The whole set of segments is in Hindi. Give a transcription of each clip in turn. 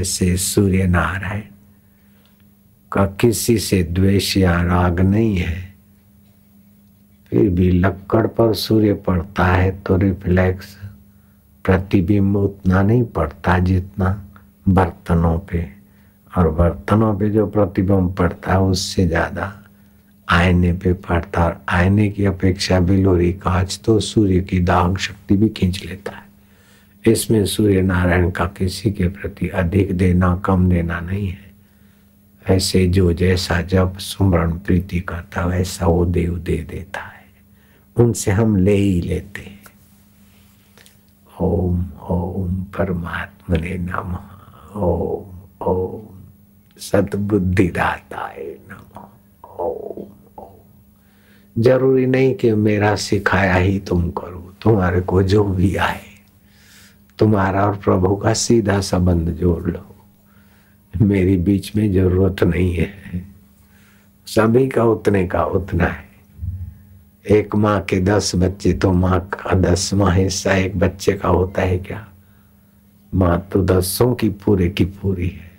ऐसे सूर्य नारायण। का किसी से द्वेष या राग नहीं है। फिर भी लक्कड़ पर सूर्य पड़ता है तो रिफ्लेक्स प्रतिबिंब उतना नहीं पड़ता जितना बर्तनों पे। और बर्तनों पे जो प्रतिबिंब पड़ता है, उससे ज़्यादा आईने पे पड़ता और आईने की अपेक्षा बिलोरी कांच तो सूर्य की दाग शक्ति भी खींच लेता है। इसमें सूर्य नारायण का किसी के प्रति अधिक देना, कम देना नहीं है। ऐसे जो जैसा जब सुमरण प्रीति करता, वैसा वो देव दे देता है। उनसे हम ले ही लेते हैं। ओम ओम परमात्मा ने नम। ओम ओम सतबुद्धिदाताय नम। ओम ओम। ज़रूरी नहीं कि मेरा सिखाया ही तुम करो, तुम्हारे को जो भी आए। तुम्हारा और प्रभु का सीधा संबंध जोड़ लो। मेरी बीच में ज़रूरत नहीं है। सभी का उतने का उतना है। एक माँ के दस बच्चे तो माँ का दसवां हिस्सा एक बच्चे का होता है क्या? माँ तो दसों की पूरे की पूरी है।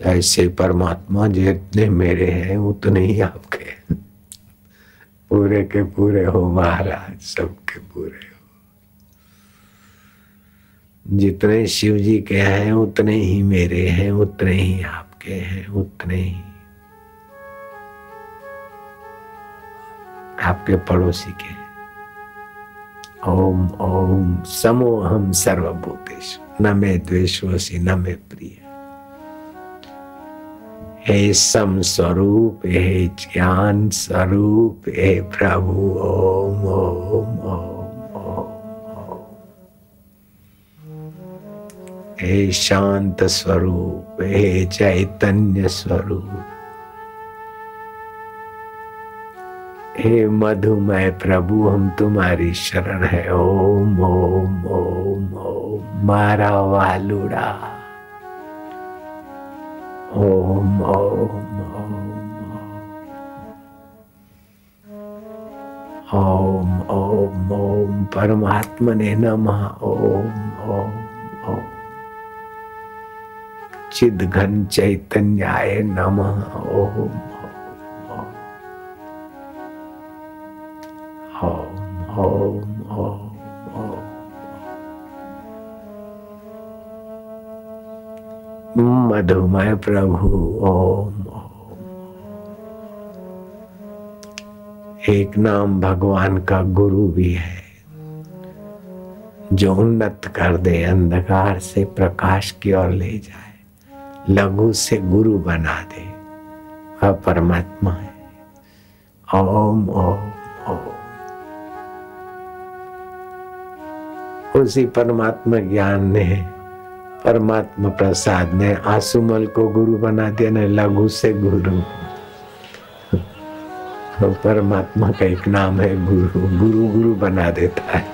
ऐसे परमात्मा जितने मेरे हैं, उतने ही आपके पूरे के पूरे हो महाराज, सबके पूरे हो। जितने शिव जी के हैं, उतने ही मेरे हैं, उतने ही आपके हैं, उतने ही। आपके पड़ोसी के ओम ओम, समोहम सर्वभूतेश न मे द्वेषवसी, न मे प्रिय। हे सम स्वरूप, हे ज्ञान स्वरूप, हे प्रभु, ओम ओम ओम। हे शांत स्वरूप, हे चैतन्य स्वरूप। हे मधुमय प्रभु, हम तुम्हारी शरण है। ओम ओम ओम ओम, मारा वालुड़ा ओम ओम। ओम ओम ओम, परमात्मने नमः। ओम ओम। चिद घन चैतन्याय नमः। ओम ओम ओम। ओम मधुमय प्रभु ओम। एक नाम भगवान का गुरु भी है, जो उन्नत कर दे, अंधकार से प्रकाश की ओर ले जाए। लघु से गुरु बना दे। वह परमात्मा है। ओम ओम ओम। उसी परमात्मा ज्ञान ने, परमात्मा प्रसाद ने आसुमल को गुरु बना दिया, ने लघु से गुरु। तो परमात्मा का एक नाम है गुरु। गुरु गुरु बना देता है।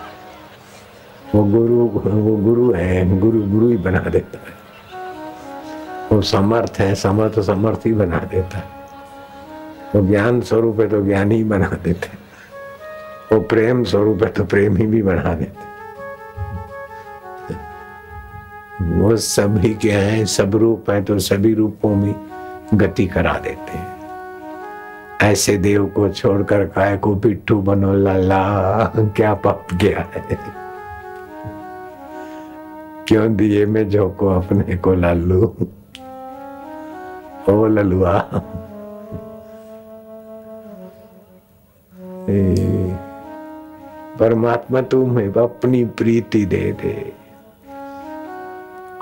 वो गुरु वो गुरु है, गुरु गुरु ही बना देता है। वो समर्थ है, समर्थ समर्थ ही बना देता है। वो ज्ञान स्वरूप है तो ज्ञान ही बना देते वो प्रेम स्वरूप है तो प्रेम ही भी बना देते वो सभी के हैं, सब रूप है तो सभी रूपों में गति करा देते हैं। ऐसे देव को छोड़कर काय को पिट्ठू बनो लाला क्या पाप गया है? क्यों दिए में झोंको अपने को लालू ओ ललुआ परमात्मा तुम्हें अपनी प्रीति दे दे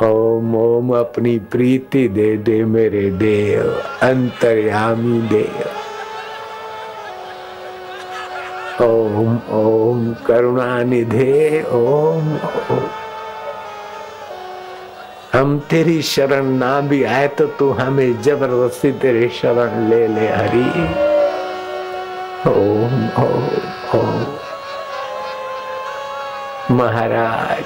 ओम ओम अपनी प्रीति दे दे मेरे देव अंतर्यामी देव ओम ओम करुणा निधे ओम ओम हम तेरी शरण ना भी आए तो तू हमें ज़बरदस्ती तेरी शरण ले ले, हरी। ओम ओम महाराज।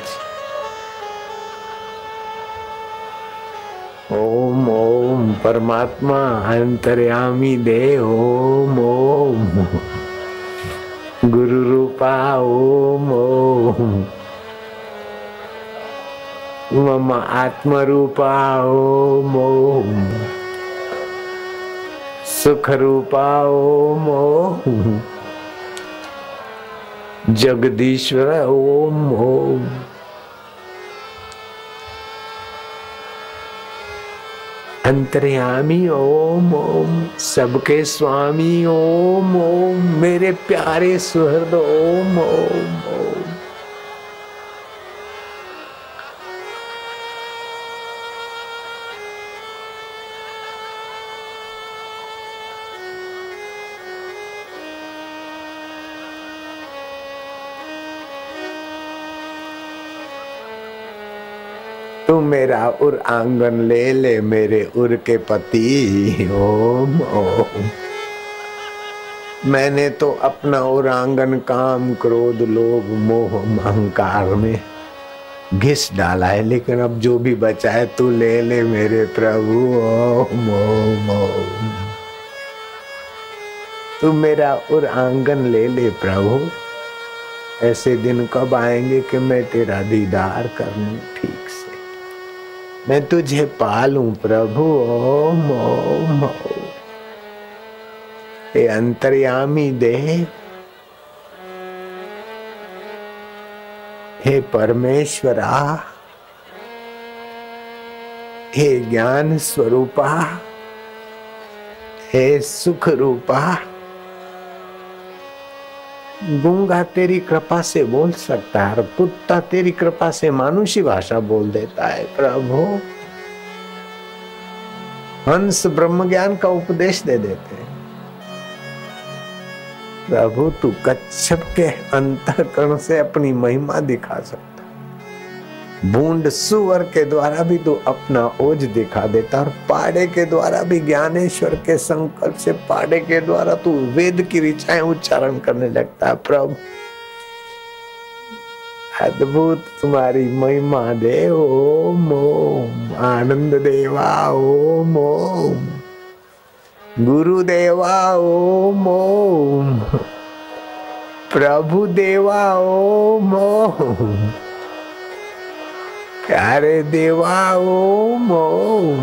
ओम ओम, परमात्मा, अंतर्यामी दे ओम ओम। गुरु रूपा ओम ओम। मम आत्मरूपा ओम ओम सुख रूपा ओम ओम जगदीश्वर ओम ओम। अंतर्यामी ओम ओम। सबके स्वामी ओम ओम। मेरे प्यारे सुहृद ओम ओम। तू मेरा उर आँगन ले ले, मेरे उर के पति। ओम ओम। मैंने तो अपना उर आँगन काम क्रोध, लोभ, मोह, अहंकार में घिस डाला है, लेकिन अब जो भी बचा है, तू ले ले मेरे प्रभु। ओम ओम ओम। तू मेरा उर आँगन ले ले प्रभु। ऐसे दिन कब आएँगे कि मैं तेरा दीदार करूँ ठीक। मैं तुझे पालू प्रभु, ओम ओम हे अंतर्यामी देव हे परमेश्वरा, हे ज्ञान स्वरूपा हे सुख रूपा गूँगा तेरी कृपा से बोल सकता है, और कुत्ता तेरी कृपा से मानुषी भाषा बोल देता है, प्रभु। हंस ब्रह्म ज्ञान का उपदेश दे देते हैं। प्रभु, तू कच्छप के अंतकरण से अपनी महिमा दिखा सकता बूंद सुअर के द्वारा भी तू अपना ओज दिखा देता और पाड़े के द्वारा भी, ज्ञानेश्वर के संकल्प से पाड़े के द्वारा तू वेद की ऋचाएँ उच्चारण करने लगता है, प्रभु। अद्भुत तुम्हारी महिमा दे ओम ओम आनंद देवा ओम ओम गुरुदेवा ओम ओम प्रभु देवा ओम ओम प्यारे देवा ओम ओम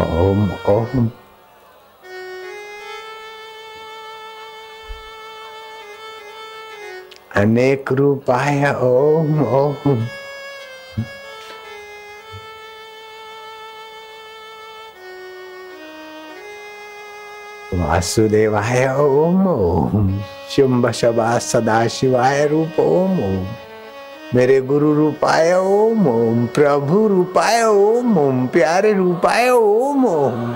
ओम ओम अनेक रूपाय ओम ओम वासुदेवाय ओम ओम शुंभ शबा सदा शिवाय रूप ओम ओम मेरे गुरु रूपाय ओम ओम प्रभु रूपाय ओम ओम प्यारे रूपाय ओम ओम।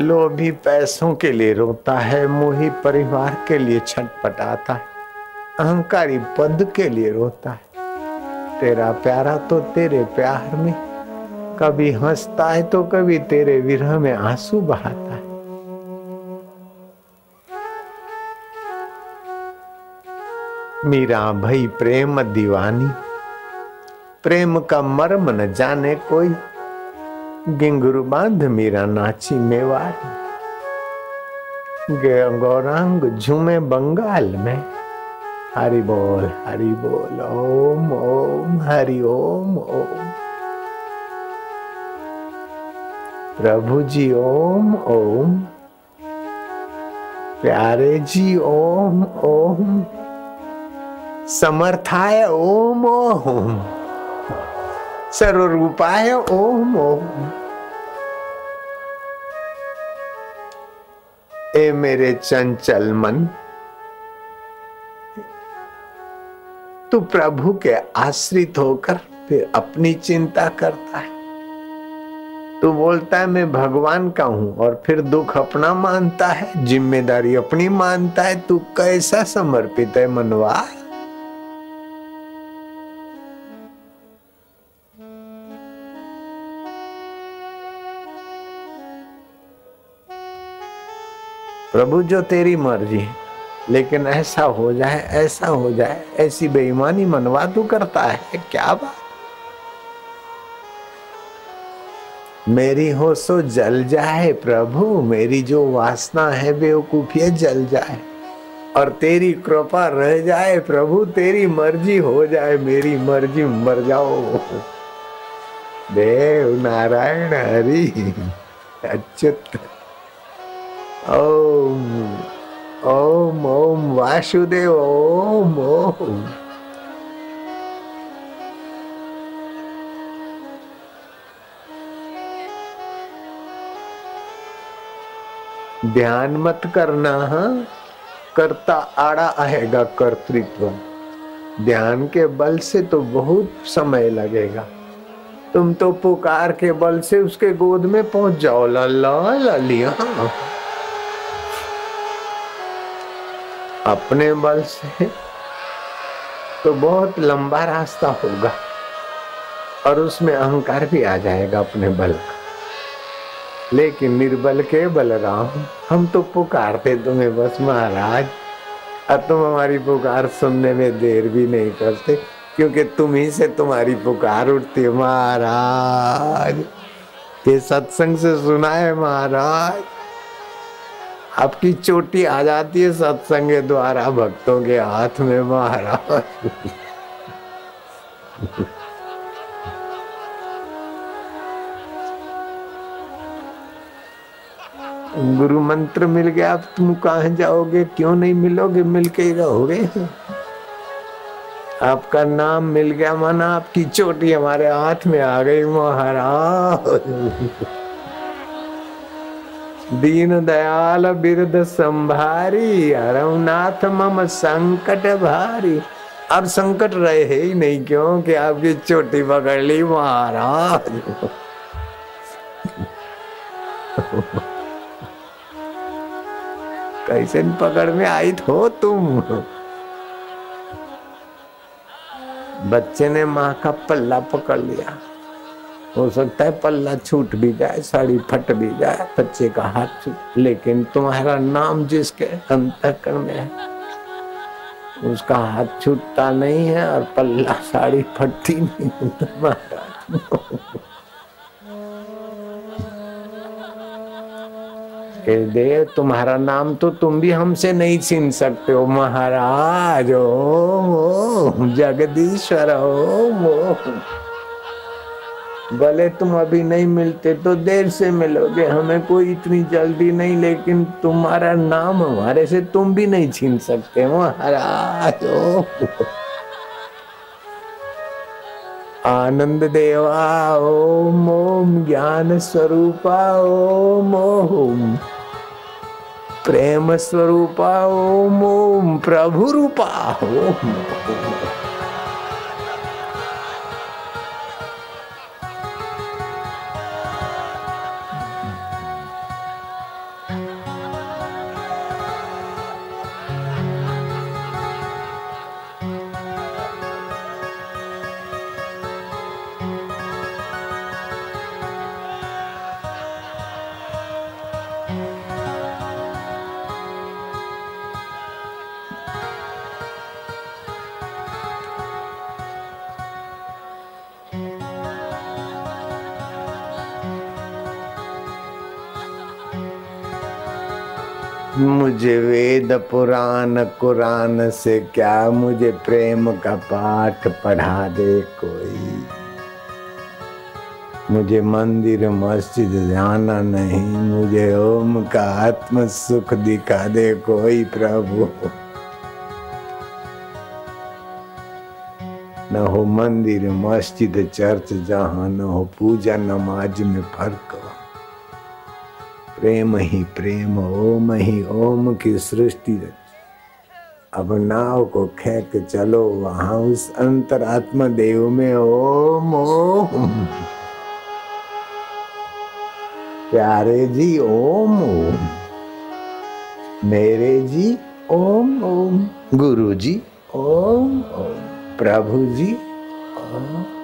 लोभी पैसों के लिए रोता है, मोही परिवार के लिए छटपटाता है, अहंकारी पद के लिए रोता है। तेरा प्यारा तो तेरे प्यार में, कभी हंसता है तो कभी तेरे विरह में आँसू बहाता है। मीरा भई प्रेम दीवानी, प्रेम का मर्म न जाने कोई गिंगुरु बाँध मीरा नाची मेवाड़ गौरांग झूमे बंगाल में हरि बोल हरि बोल ओम ओम हरि ओम ओम प्रभु जी ओम ओम प्यारे जी ओम ओम समर्थाय ओम ओम सर्वरूपाय ओम ओम ए मेरे चंचल मन, तू प्रभु के आश्रित होकर फिर अपनी चिंता करता है। तू बोलता है, मैं भगवान का हूँ और फिर दुख अपना मानता है, ज़िम्मेदारी अपनी मानता है, तू कैसा समर्पित है मनवा प्रभु, जो तेरी मर्ज़ी लेकिन ऐसा हो जाए, ऐसा हो जाए, ऐसी बेईमानी मनवा तू करता है, क्या बात? मेरी हो सो जल जाए प्रभु, मेरी जो वासना है बेवकूफिया जल जाए। और तेरी कृपा रह जाए प्रभु, तेरी मर्ज़ी हो जाए, मेरी मर्ज़ी मर जाओ। देव नारायण हरि, अच्युत। ओम ओम ओम, वासुदेव, ओम ओम। ध्यान मत करना हाँ? करता आड़ा आएगा कर्तृत्व। ध्यान के बल से तो बहुत समय लगेगा। तुम तो पुकार के बल से उसके गोद में पहुँच जाओ लल्ला ललिया अपने बल से तो बहुत लंबा रास्ता होगा और उसमें अहंकार भी आ जाएगा अपने बल का। लेकिन निर्बल के बलराम, हम तो पुकारते तुम्हें बस महाराज। और तुम हमारी पुकार सुनने में देर भी नहीं करते, क्योंकि तुम ही से तुम्हारी पुकार उठती है महाराज। ये सत्संग से सुना है महाराज। आपकी चोटी आ जाती है सत्संग द्वारा, भक्तों के हाथ में महाराज। गुरु मंत्र मिल गया, अब तुम कहा जाओगे? क्यों नहीं मिलोगे? मिल के ही रहोगे। आपका नाम मिल गया, माना आपकी चोटी हमारे हाथ में आ गई, महाराज। दीन दयाल बिरद संभारी, अरवनाथ मम संकट भारी। अब संकट रहे ही नहीं क्यों कि आपकी चोटी पकड़ ली महाराज? कैसे पकड़ में आई हो तुम? बच्चे ने माँ का पल्ला पकड़ लिया। हो सकता है पल्ला छूट भी जाए, साड़ी फट भी जाए, बच्चे का हाथ छूट। लेकिन तुम्हारा नाम जिसके अंतकरण में है, उसका हाथ छूटता नहीं है और पल्ला साड़ी फटती नहीं तुम्हारा देव तुम्हारा नाम तो तुम भी हमसे नहीं छीन सकते हो, महाराज। ओम जगदीश्वर ओम। भले तुम अभी नहीं मिलते तो देर से मिलोगे, हमें कोई इतनी जल्दी नहीं, लेकिन तुम्हारा नाम हमारे से तुम भी नहीं छीन सकते महाराज। आनंद देवा ओम ओम ज्ञान स्वरूपा ओम ओम प्रेम स्वरूपा ओम ओम प्रभु रूपा ओम मुझे वेद पुराण, कुरान से क्या मुझे प्रेम का पाठ पढ़ा दे कोई? मुझे मंदिर, मस्जिद जाना नहीं, मुझे ओम का आत्म सुख दिखा दे कोई प्रभु? न हो मंदिर, मस्जिद, चर्च, जहाँ न हो पूजा, नमाज़ में फ़र्क प्रेम ही प्रेम ओम ही ओम की सृष्टि अब नाव को खेक चलो वहाँ उस अंतरात्मा देव में ओम ओम। प्यारे जी ओम ओम। मेरे जी ओम ओम। गुरु जी। ओम ओम। प्रभु जी ओम।